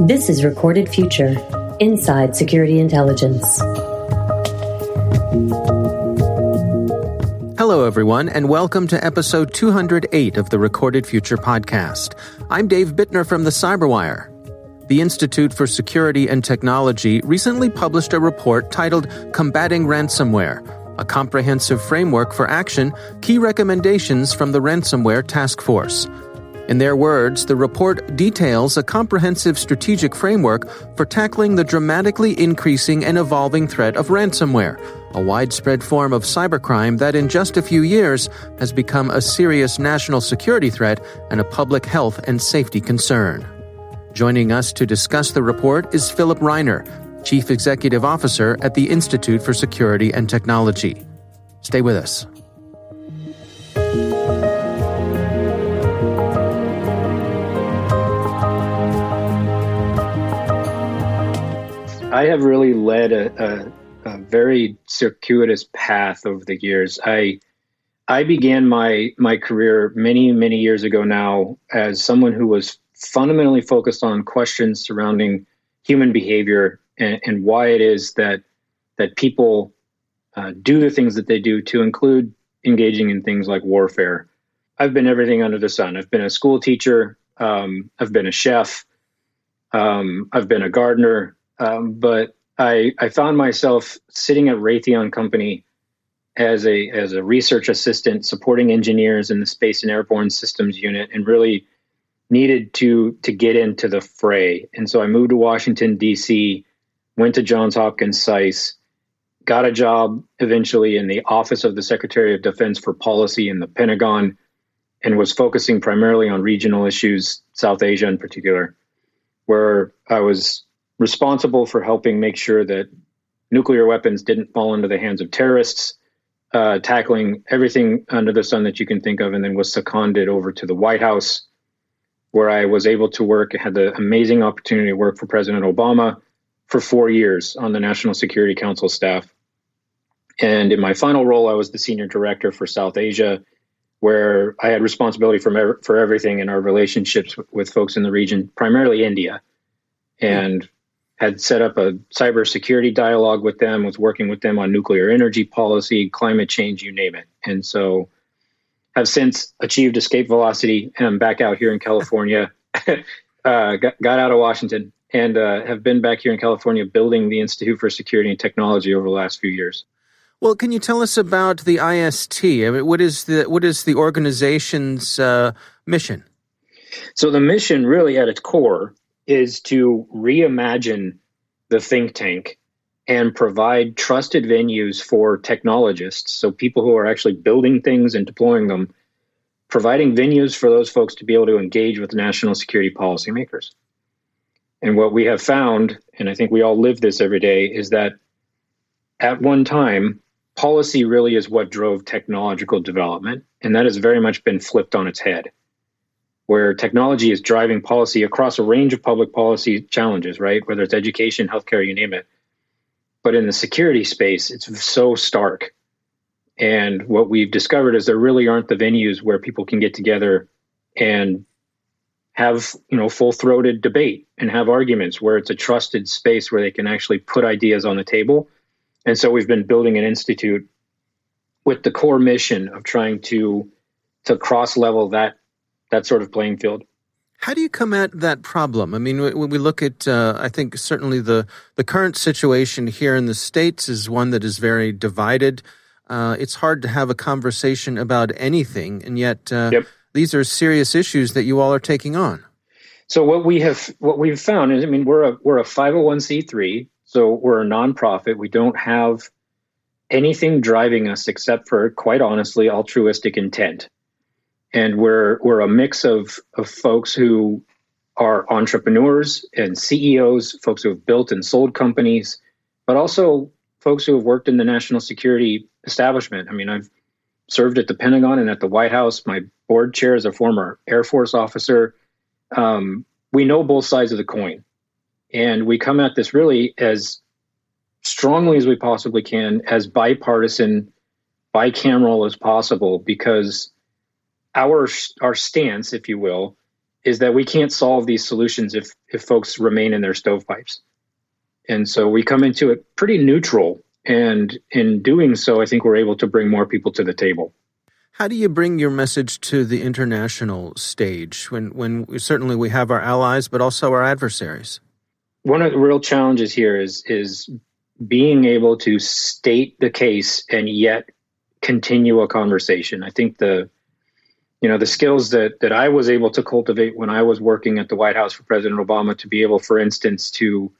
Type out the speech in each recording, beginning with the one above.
This is Recorded Future Inside Security Intelligence. Hello, everyone, and welcome to episode 208 of the Recorded Future podcast. I'm Dave Bittner from the Cyberwire. The Institute for Security and Technology recently published a report titled Combating Ransomware, a comprehensive framework for action, key recommendations from the Ransomware Task Force. In their words, the report details a comprehensive strategic framework for tackling the dramatically increasing and evolving threat of ransomware, a widespread form of cybercrime that in just a few years has become a serious national security threat and a public health and safety concern. Joining us to discuss the report is Philip Reiner, Chief Executive Officer at the Institute for Security and Technology. Stay with us. I have really led a, a, a, very circuitous path over the years. I I began my my career many many years ago now as someone who was fundamentally focused on questions surrounding human behavior and, and why it is that that people uh, do the things that they do, to include engaging in things like warfare. I've been everything under the sun. I've been a school teacher. Um, I've been a chef. Um, I've been a gardener. Um, but I, I found myself sitting at Raytheon Company as a as a research assistant, supporting engineers in the Space and Airborne Systems Unit, and really needed to to get into the fray. And so I moved to Washington D.C., went to Johns Hopkins SAIS, got a job eventually in the Office of the Secretary of Defense for Policy in the Pentagon, and was focusing primarily on regional issues, South Asia in particular, where I was responsible for helping make sure that nuclear weapons didn't fall into the hands of terrorists, uh, tackling everything under the sun that you can think of, and then was seconded over to the White House, where I was able to work, had the amazing opportunity to work for President Obama for four years on the National Security Council staff. And in my final role, I was the senior director for South Asia, where I had responsibility for, for everything in our relationships with, with folks in the region, primarily India. And had set up a cybersecurity dialogue with them, was working with them on nuclear energy policy, climate change, you name it. And so have since achieved escape velocity and I'm back out here in California. uh, got, got, out of Washington and uh, have been back here in California building the Institute for Security and Technology over the last few years. Well, can you tell us about the IST? I mean, what is the what is the organization's uh, mission? So the mission, really, at its core, is to reimagine the think tank and provide trusted venues for technologists, so people who are actually building things and deploying them, providing venues for those folks to be able to engage with national security policymakers. And what we have found, and I think we all live this every day, is that at one time, policy really is what drove technological development, and that has very much been flipped on its head where technology is driving policy across a range of public policy challenges, right? Whether it's education, healthcare, you name it. But in the security space, it's so stark. And what we've discovered is there really aren't the venues where people can get together and have, you know, full-throated debate and have arguments where it's a trusted space where they can actually put ideas on the table. And so we've been building an institute with the core mission of trying to to cross level that that sort of playing field. How do you come at that problem? I mean, when we look at, uh, I think certainly the the current situation here in the states is one that is very divided. Uh, it's hard to have a conversation about anything, and yet uh, yep. these are serious issues that you all are taking on. So what we have what we've found is, I mean, we're a we're a five hundred oh one c three, so we're a nonprofit. We don't have anything driving us except for, quite honestly, altruistic intent and we're we're a mix of of folks who are entrepreneurs and CEOs, folks who have built and sold companies, but also folks who have worked in the national security establishment. I mean, I've served at the Pentagon and at the White House. My board chair is a former Air Force officer. Um, we know both sides of the coin, and we come at this really as strongly as we possibly can, as bipartisan, bicameral as possible, because our our stance, if you will, is that we can't solve these solutions if if folks remain in their stovepipes. And so we come into it pretty neutral. And in doing so, I think we're able to bring more people to the table. How do you bring your message to the international stage when, when we, certainly we have our allies, but also our adversaries? One of the real challenges here is is being able to state the case and yet continue a conversation. I think the you know the skills that that I was able to cultivate when I was working at the White House for President Obama to be able, for instance, to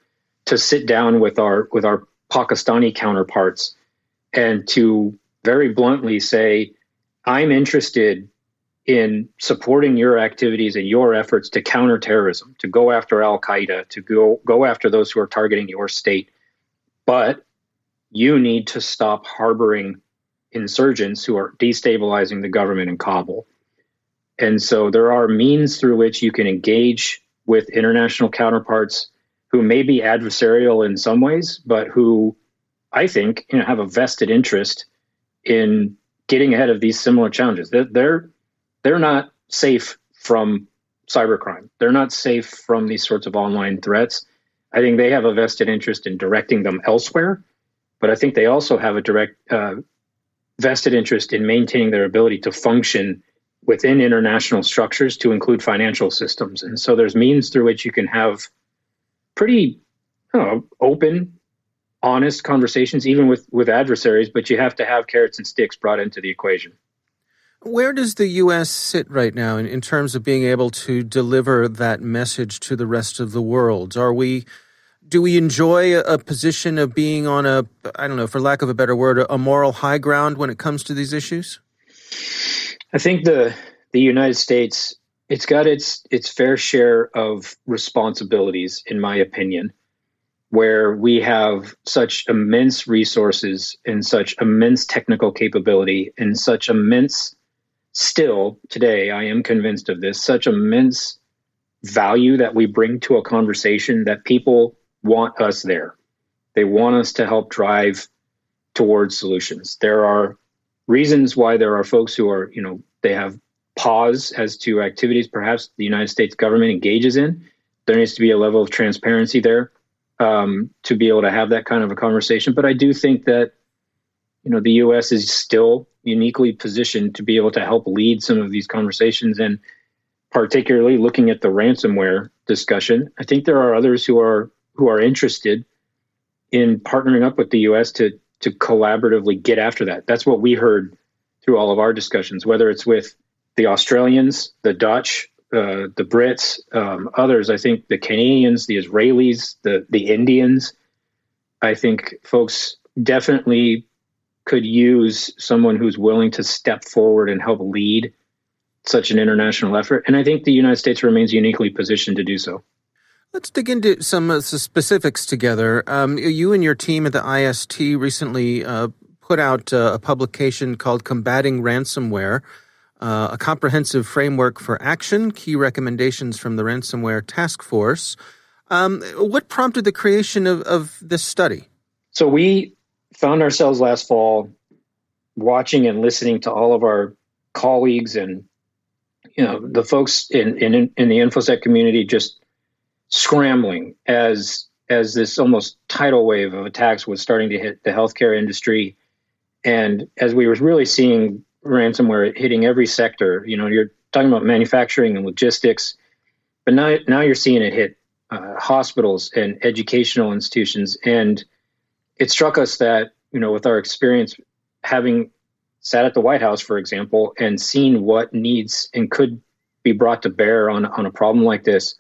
to sit down with our with our Pakistani counterparts and to very bluntly say, I'm interested in supporting your activities and your efforts to counter terrorism, to go after Al Qaeda, to go go after those who are targeting your state. But you need to stop harboring insurgents who are destabilizing the government in Kabul. And so there are means through which you can engage with international counterparts who may be adversarial in some ways, but who I think you know, have a vested interest in getting ahead of these similar challenges. They're, they're not safe from cybercrime. They're not safe from these sorts of online threats. I think they have a vested interest in directing them elsewhere, but I think they also have a direct uh, vested interest in maintaining their ability to function within international structures to include financial systems. And so there's means through which you can have pretty know, open, honest conversations, even with, with adversaries, but you have to have carrots and sticks brought into the equation. Where does the U.S. sit right now in, in terms of being able to deliver that message to the rest of the world? Are we do we enjoy a, position of being on a I don't know, for lack of a better word, a moral high ground when it comes to these issues? I think the the United States it's got its its fair share of responsibilities, in my opinion, where we have such immense resources and such immense technical capability and such immense still today i am convinced of this such immense value that we bring to a conversation that people want us there. They want us to help drive towards solutions. There are reasons why there are folks who are, you know, they have pause as to activities perhaps the United States government engages in. There needs to be a level of transparency there um, to be able to have that kind of a conversation. But I do think that, you know, the U.S. is still uniquely positioned to be able to help lead some of these conversations and particularly looking at the ransomware discussion. I think there are others who are who are interested in partnering up with the U.S. to to collaboratively get after that. That's what we heard through all of our discussions, whether it's with the Australians, the Dutch, uh, the Brits, um, others. I think the Canadians, the Israelis, the the Indians. I think folks definitely could use someone who's willing to step forward and help lead such an international effort. And I think the United States remains uniquely positioned to do so. Let's dig into some, specifics together. Um, you and your team at the IST recently uh, put out uh, a publication called Combating Ransomware, uh, a comprehensive framework for action, key recommendations from the Ransomware Task Force. Um, what prompted the creation of, of this study? So, we found ourselves last fall watching and listening to all of our colleagues and you know the folks in in, in the infosec community just scrambling as as this almost tidal wave of attacks was starting to hit the healthcare industry, and as we were really seeing ransomware hitting every sector. You know, you're talking about manufacturing and logistics, but now now you're seeing it hit uh, hospitals and educational institutions, and it struck us that you know with our experience having sat at the White House, for example, and seen what needs and could be brought to bear on on a problem like this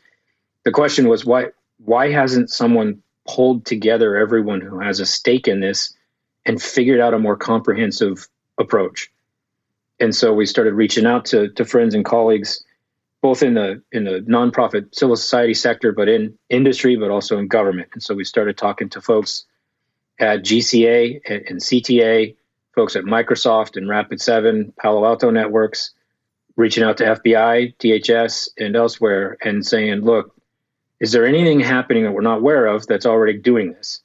the question was why why hasn't someone pulled together everyone who has a stake in this and figured out a more comprehensive approach? And so we started reaching out to, to friends and colleagues, both in the in the nonprofit civil society sector, but in industry, but also in government. And so we started talking to folks at GCA and CTA, folks at Microsoft and Rapid7, Palo Alto Networks, reaching out to FBI, DHS, and elsewhere, and saying, look, is there anything happening that we're not aware of that's already doing this?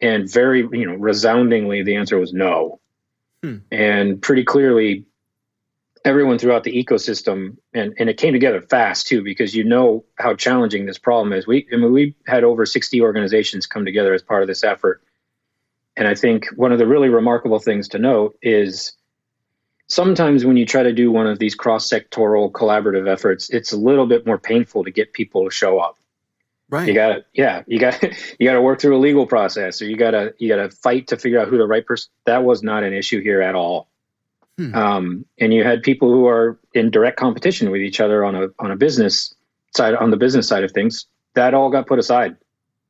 And very, you know, resoundingly, the answer was no. Hmm. And pretty clearly, everyone throughout the ecosystem and, and it came together fast too because you know how challenging this problem is we I mean we had over 60 organizations come together as part of this effort and I think one of the really remarkable things to note is sometimes when you try to do one of these cross-sectoral collaborative efforts it's a little bit more painful to get people to show up right you got to yeah you got you got to work through a legal process or you got to you got to fight to figure out who the right person that was not an issue here at all Hmm. Um, and you had people who are in direct competition with each other on a on a business side on the business side of things. That all got put aside,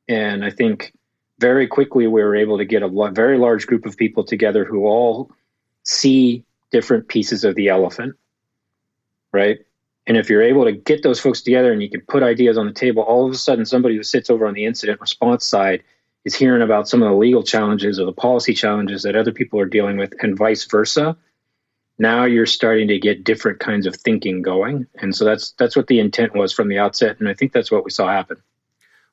and I think very quickly we were able to get a very large group of people together who all see different pieces of the elephant, right? And if you're able to get those folks together and you can put ideas on the table, all of a sudden somebody who sits over on the incident response side is hearing about some of the legal challenges or the policy challenges that other people are dealing with, and vice versa now you're starting to get different kinds of thinking going. And so that's that's what the intent was from the outset. And i think that's what we saw happen.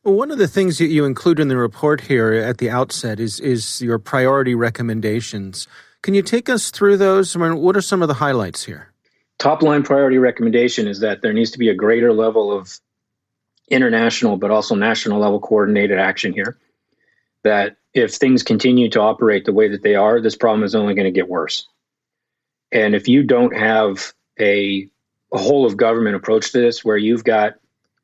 Well one of the things that you include in the report here at the outset is is your priority recommendations. Can you take us through those? I mean, what are some of the highlights here top line priority recommendation is that there needs to be a greater level of international but also national level coordinated action here. That if things continue to operate the way that they are this problem is only going to get worse. And if you don't have a, a whole of government approach to this, where you've got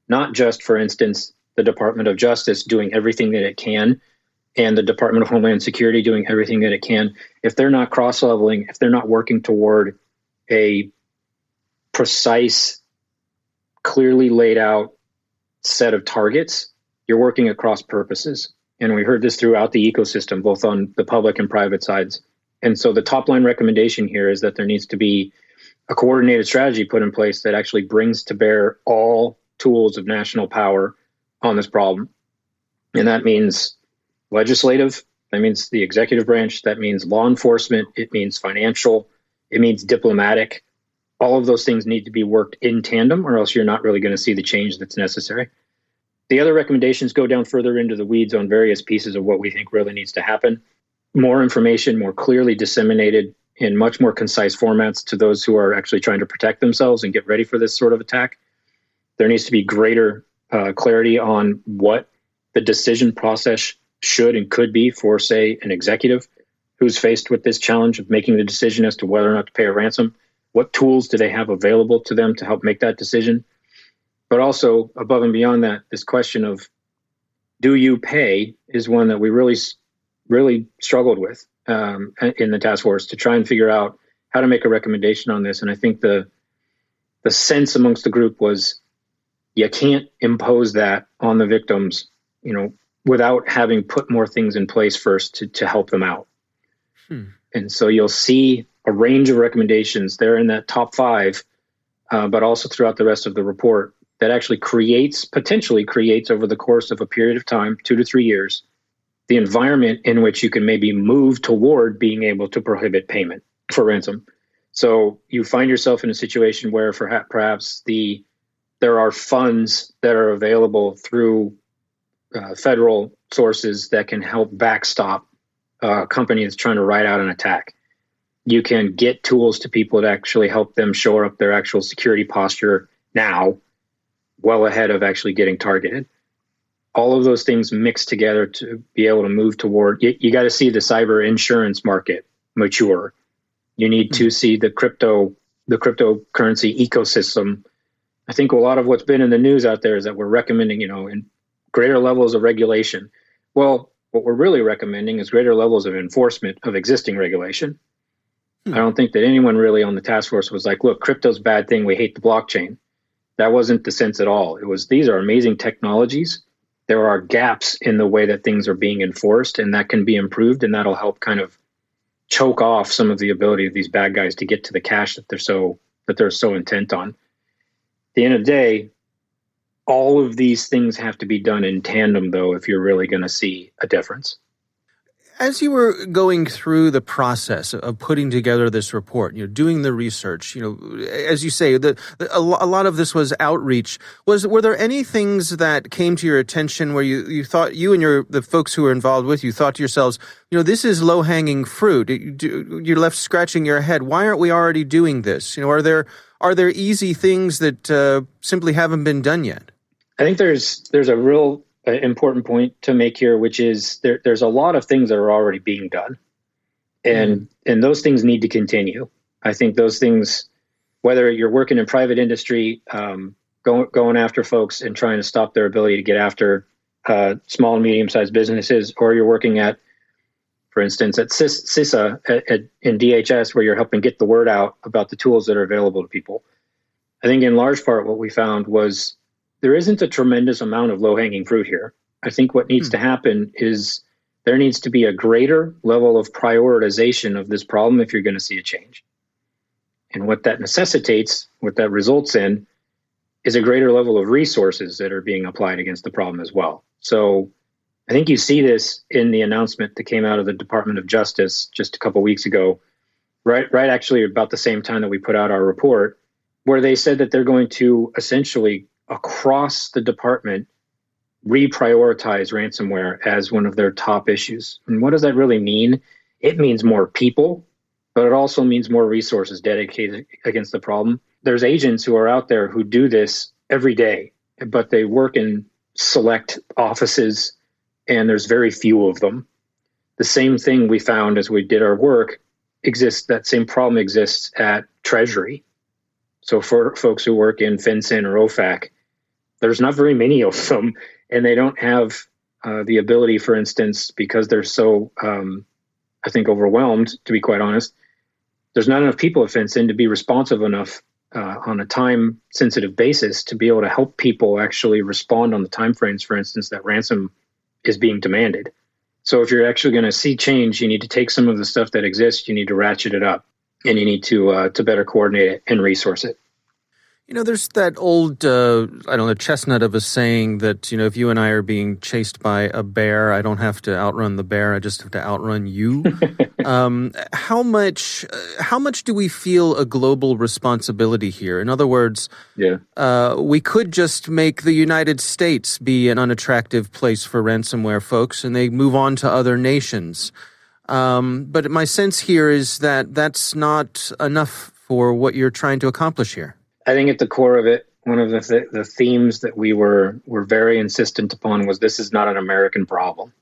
not just, for instance, the Department of Justice doing everything that it can, and the Department of Homeland Security doing everything that it can, if they're not cross leveling, if they're not working toward a precise, clearly laid out set of targets, you're working across purposes. And we heard this throughout the ecosystem, both on the public and private sides. And so the top line recommendation here is that there needs to be a coordinated strategy put in place that actually brings to bear all tools of national power on this problem. And that means legislative, that means the executive branch, that means law enforcement, it means financial, it means diplomatic. All of those things need to be worked in tandem, or else you're not really going to see the change that's necessary. The other recommendations go down further into the weeds on various pieces of what we think really needs to happen more information more clearly disseminated in much more concise formats to those who are actually trying to protect themselves and get ready for this sort of attack. There needs to be greater uh, clarity on what the decision process should and could be for, say, an executive who's faced with this challenge of making the decision as to whether or not to pay a ransom. What tools do they have available to them to help make that decision? But also, above and beyond that, this question of do you pay is one that we really really struggled with um, in the task force to try and figure out how to make a recommendation on this. And I think the the sense amongst the group was you can't impose that on the victims, you know, without having put more things in place first to, to help them out. Hmm. And so you'll see a range of recommendations there in that top five, uh, but also throughout the rest of the report that actually creates, potentially creates over the course of a period of time, two to three years, the environment in which you can maybe move toward being able to prohibit payment for ransom. So you find yourself in a situation where perhaps the there are funds that are available through uh, federal sources that can help backstop a company that's trying to ride out an attack. You can get tools to people to actually help them shore up their actual security posture now, well ahead of actually getting targeted. All of those things mixed together to be able to move toward you, you got to see the cyber insurance market mature. You need to see the crypto the cryptocurrency ecosystem. I think a lot of what's been in the news out there is that we're recommending you know in greater levels of regulation. Well what we're really recommending is greater levels of enforcement of existing regulation i don't think that anyone really on the task force was like look crypto's a bad thing we hate the blockchain that wasn't the sense at all it was these are amazing technologies there are gaps in the way that things are being enforced, and that can be improved, and that'll help kind of choke off some of the ability of these bad guys to get to the cash that they're so that they're so intent on. At the end of the day, all of these things have to be done in tandem, though, if you're really going to see a difference. As you were going through the process of putting together this report, you know, doing the research, you know, as you say, the, a, lot of this was outreach. Was were there any things that came to your attention where you, you thought you and your the folks who were involved with you thought to yourselves, you know, this is low hanging fruit. You're left scratching your head. Why aren't we already doing this? You know, are there are there easy things that uh, simply haven't been done yet? I think there's there's a real important point to make here, which is there, there's a lot of things that are already being done, and mm. and those things need to continue. I think those things, whether you're working in private industry, um, going going after folks and trying to stop their ability to get after uh, small and medium sized businesses, or you're working at, for instance, at CISA at, at, in DHS, where you're helping get the word out about the tools that are available to people. I think in large part what we found was there isn't a tremendous amount of low hanging fruit here. I think what needs hmm. to happen is there needs to be a greater level of prioritization of this problem if you're going to see a change. And what that necessitates, what that results in, is a greater level of resources that are being applied against the problem as well. So I think you see this in the announcement that came out of the Department of Justice just a couple weeks ago, right right actually about the same time that we put out our report, where they said that they're going to essentially across the department reprioritize ransomware as one of their top issues. And what does that really mean? It means more people, but it also means more resources dedicated against the problem. There's agents who are out there who do this every day, but they work in select offices and there's very few of them. The same thing we found as we did our work exists that same problem exists at Treasury. So for folks who work in FinCEN or OFAC, there's not very many of them, and they don't have uh, the ability, for instance, because they're so, um, I think, overwhelmed. To be quite honest, there's not enough people at FinCEN to be responsive enough uh, on a time sensitive basis to be able to help people actually respond on the timeframes, for instance, that ransom is being demanded. So if you're actually going to see change, you need to take some of the stuff that exists, you need to ratchet it up, and you need to uh, to better coordinate it and resource it. You know, there's that old, uh, I don't know, chestnut of a saying that, you know, if you and I are being chased by a bear, I don't have to outrun the bear, I just have to outrun you. um, how much, uh, how much do we feel a global responsibility here? In other words, yeah. Uh, we could just make the United States be an unattractive place for ransomware folks and they move on to other nations. Um, but my sense here is that that's not enough for what you're trying to accomplish here. I think at the core of it, one of the th- the themes that we were were very insistent upon was this is not an American problem.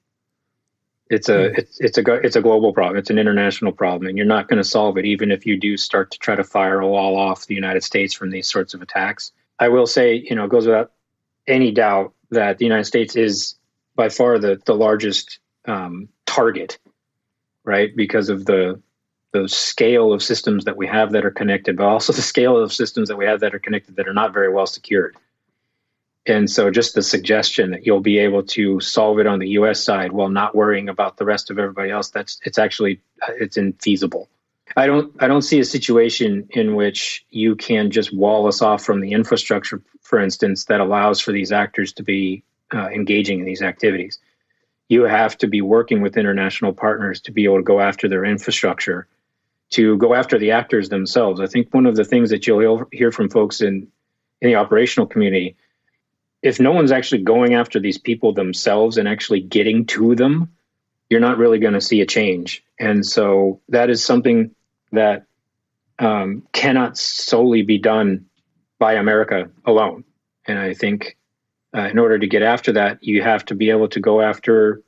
It's a mm. it's it's a it's a global problem. It's an international problem, and you're not going to solve it even if you do start to try to fire a wall off the United States from these sorts of attacks. I will say, you know, it goes without any doubt that the United States is by far the the largest um, target, right? Because of the the scale of systems that we have that are connected, but also the scale of systems that we have that are connected that are not very well secured. And so, just the suggestion that you'll be able to solve it on the U.S. side while not worrying about the rest of everybody else that's it's actually it's infeasible. I don't I don't see a situation in which you can just wall us off from the infrastructure, for instance, that allows for these actors to be uh, engaging in these activities. You have to be working with international partners to be able to go after their infrastructure to go after the actors themselves. I think one of the things that you'll hear from folks in, in the operational community, if no one's actually going after these people themselves and actually getting to them, you're not really going to see a change. And so that is something that um, cannot solely be done by America alone. And I think uh, in order to get after that, you have to be able to go after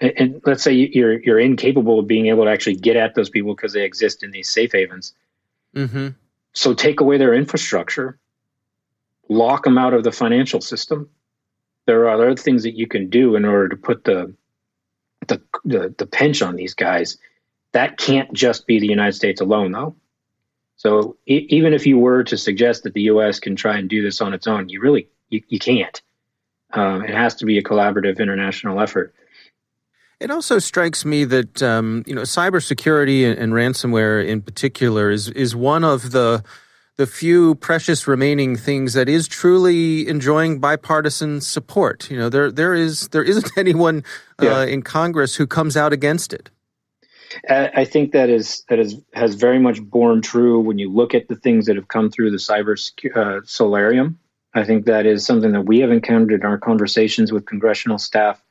and, and let's say you're you're incapable of being able to actually get at those people because they exist in these safe havens. Mm-hmm. So take away their infrastructure, lock them out of the financial system. There are other things that you can do in order to put the the the, the pinch on these guys. That can't just be the United States alone, though. So e- even if you were to suggest that the U.S. can try and do this on its own, you really you, you can't. Um, it has to be a collaborative international effort. It also strikes me that um, you know cybersecurity and, and ransomware in particular is is one of the the few precious remaining things that is truly enjoying bipartisan support. You know, there there is there isn't anyone uh, yeah. in Congress who comes out against it. I think that is that is has very much borne true when you look at the things that have come through the cyber uh, solarium. I think that is something that we have encountered in our conversations with congressional staff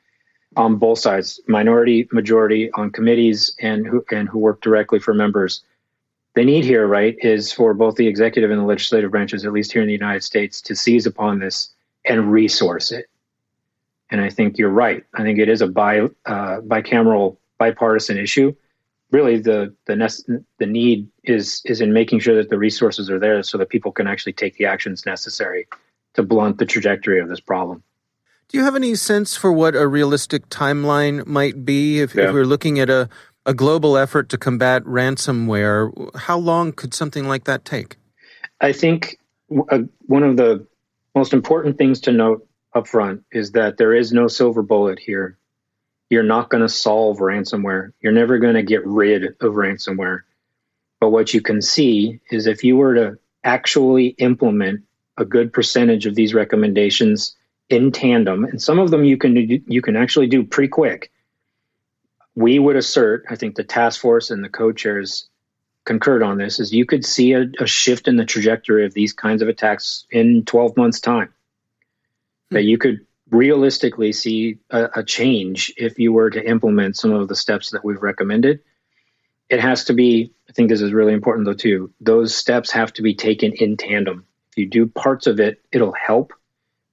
on both sides, minority, majority, on committees, and who and who work directly for members the need here, right, is for both the executive and the legislative branches, at least here in the United States, to seize upon this and resource it. And I think you're right. I think it is a bi, uh, bicameral, bipartisan issue. Really, the the the need is is in making sure that the resources are there so that people can actually take the actions necessary to blunt the trajectory of this problem. Do you have any sense for what a realistic timeline might be if, yeah. if we're looking at a a global effort to combat ransomware. How long could something like that take? I think uh, one of the most important things to note up front is that there is no silver bullet here. You're not going to solve ransomware. You're never going to get rid of ransomware. But what you can see is if you were to actually implement a good percentage of these recommendations in tandem, and some of them you can you can actually do pretty quick we would assert, I think the task force and the co-chairs concurred on this, is you could see a, a shift in the trajectory of these kinds of attacks in 12 months' time. Mm-hmm. That you could realistically see a, a, change if you were to implement some of the steps that we've recommended. It has to be, I think this is really important though, too. Those steps have to be taken in tandem. If you do parts of it, it'll help,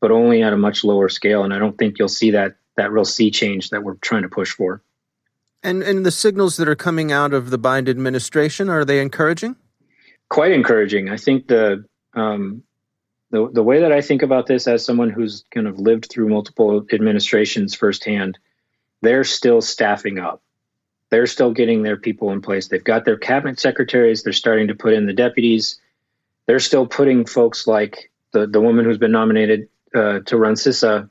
but only at a much lower scale. And I don't think you'll see that that real sea change that we're trying to push for. And and the signals that are coming out of the Biden administration are they encouraging? Quite encouraging. I think the um, the the way that I think about this as someone who's kind of lived through multiple administrations firsthand, they're still staffing up. They're still getting their people in place. They've got their cabinet secretaries. They're starting to put in the deputies. They're still putting folks like the the woman who's been nominated uh, to run CISA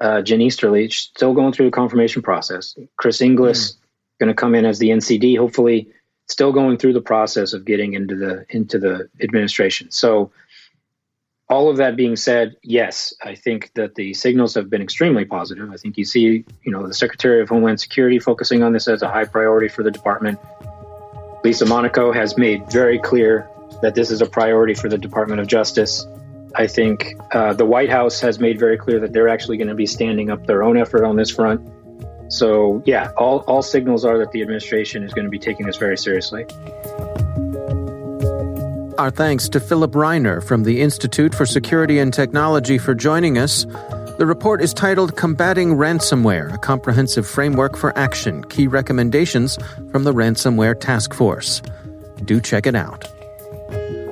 uh, Jen Easterly, still going through the confirmation process. Chris Inglis mm. going to come in as the NCD, hopefully, still going through the process of getting into the into the administration. So, all of that being said, yes, I think that the signals have been extremely positive. I think you see, you know, the Secretary of Homeland Security focusing on this as a high priority for the department. Lisa Monaco has made very clear that this is a priority for the Department of Justice. I think uh, the White House has made very clear that they're actually going to be standing up their own effort on this front. So, yeah, all, all signals are that the administration is going to be taking this very seriously. Our thanks to Philip Reiner from the Institute for Security and Technology for joining us. The report is titled Combating Ransomware, a comprehensive framework for action, key recommendations from the Ransomware Task Force. Do check it out.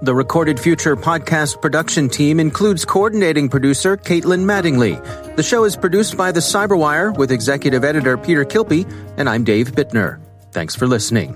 The Recorded Future podcast production team includes coordinating producer Caitlin Mattingly. The show is produced by The Cyberwire with executive editor Peter Kilpie, and I'm Dave Bittner. Thanks for listening.